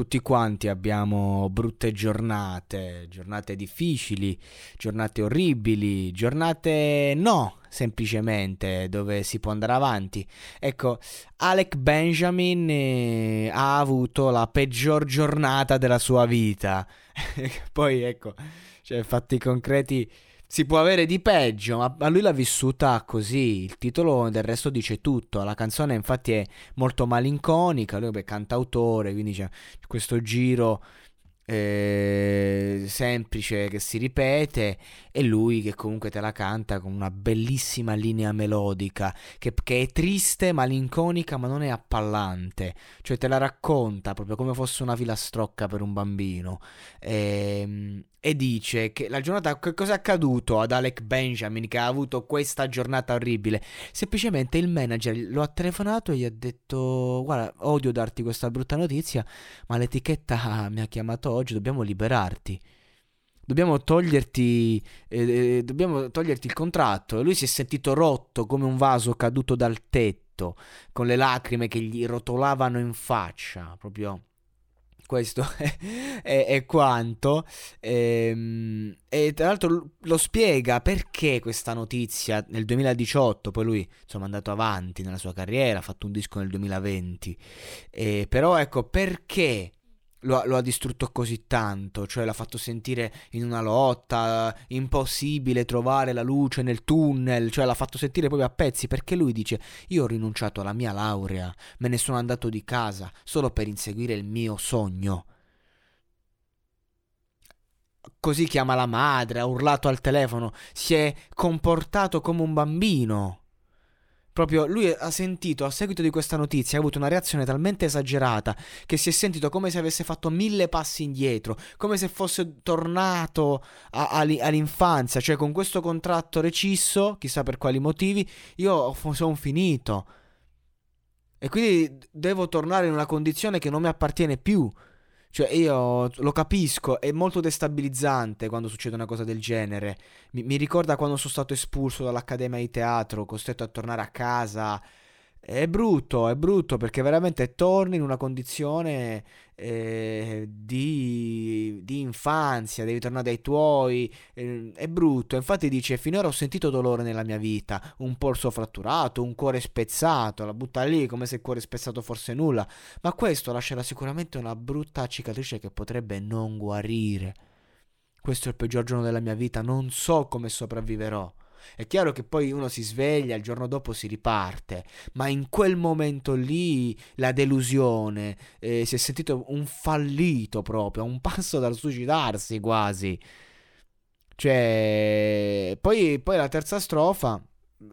tutti quanti abbiamo brutte giornate, giornate difficili, giornate orribili, giornate no, semplicemente dove si può andare avanti. Ecco, Alec Benjamin eh, ha avuto la peggior giornata della sua vita. Poi ecco, cioè fatti concreti si può avere di peggio, ma lui l'ha vissuta così. Il titolo del resto dice tutto. La canzone, infatti, è molto malinconica. Lui è cantautore, quindi c'è questo giro eh, semplice che si ripete e lui che comunque te la canta con una bellissima linea melodica che, che, è triste, malinconica ma non è appallante cioè te la racconta proprio come fosse una filastrocca per un bambino e, ehm, e dice che la giornata, che cosa è accaduto ad Alec Benjamin che ha avuto questa giornata orribile? Semplicemente il manager lo ha telefonato e gli ha detto guarda odio darti questa brutta notizia ma l'etichetta mi ha chiamato oggi, dobbiamo liberarti. Dobbiamo toglierti, eh, eh dobbiamo toglierti il contratto. E lui si è sentito rotto come un vaso caduto dal tetto, con le lacrime che gli rotolavano in faccia, proprio questo è, è, è quanto. E, ehm, e, tra l'altro lo spiega perché questa notizia nel 2018, poi lui insomma è andato avanti nella sua carriera, ha fatto un disco nel 2020, e, però ecco perché lo lo ha, distrutto così tanto, cioè l'ha fatto sentire in una lotta, impossibile trovare la luce nel tunnel, cioè l'ha fatto sentire proprio a pezzi perché lui dice io ho rinunciato alla mia laurea, me ne sono andato di casa solo per inseguire il mio sogno. Così chiama la madre, ha urlato al telefono, si è comportato come un bambino. Proprio lui ha sentito a seguito di questa notizia, ha avuto una reazione talmente esagerata che si è sentito come se avesse fatto mille passi indietro, come se fosse tornato a, a, all'infanzia, cioè con questo contratto recisso, chissà per quali motivi, io sono finito. E quindi devo tornare in una condizione che non mi appartiene più. Cioè, io lo capisco, è molto destabilizzante quando succede una cosa del genere. Mi, mi ricorda quando sono stato espulso dall'accademia di teatro, costretto a tornare a casa è brutto, è brutto perché veramente torni in una condizione eh, di, di, infanzia, devi tornare dai tuoi, eh, è brutto. Infatti dice, finora ho sentito dolore nella mia vita, un polso fratturato, un cuore spezzato, la butta lì come se il cuore spezzato fosse nulla, ma questo lascerà sicuramente una brutta cicatrice che potrebbe non guarire. Questo è il peggior giorno della mia vita, non so come sopravviverò. È chiaro che poi uno si sveglia, il giorno dopo si riparte, ma in quel momento lì la delusione, eh, si è sentito un fallito proprio, un passo dal suicidarsi quasi. Cioè, poi, poi la terza strofa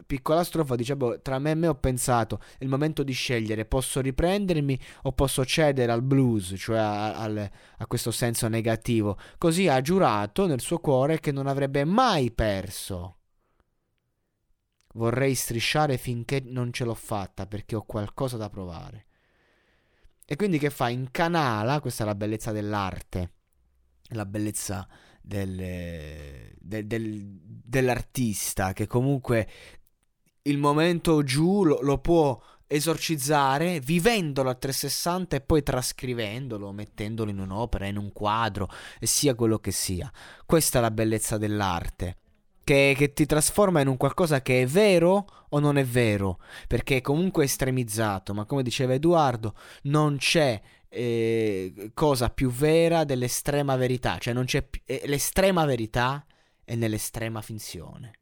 piccola strofa dice boh, tra me e me ho pensato è il momento di scegliere posso riprendermi o posso cedere al blues cioè a, a, a, questo senso negativo così ha giurato nel suo cuore che non avrebbe mai perso Vorrei strisciare finché non ce l'ho fatta perché ho qualcosa da provare. E quindi che fa? Incanala, questa è la bellezza dell'arte, la bellezza del, del, del, dell'artista che comunque il momento giù lo, lo può esorcizzare vivendolo a 360 e poi trascrivendolo, mettendolo in un'opera, in un quadro, e sia quello che sia. Questa è la bellezza dell'arte che, che, ti trasforma in un qualcosa che è vero o non è vero, perché è comunque estremizzato, ma come diceva Edoardo, non c'è eh, cosa più vera dell'estrema verità, cioè non c'è eh, l'estrema verità è nell'estrema finzione.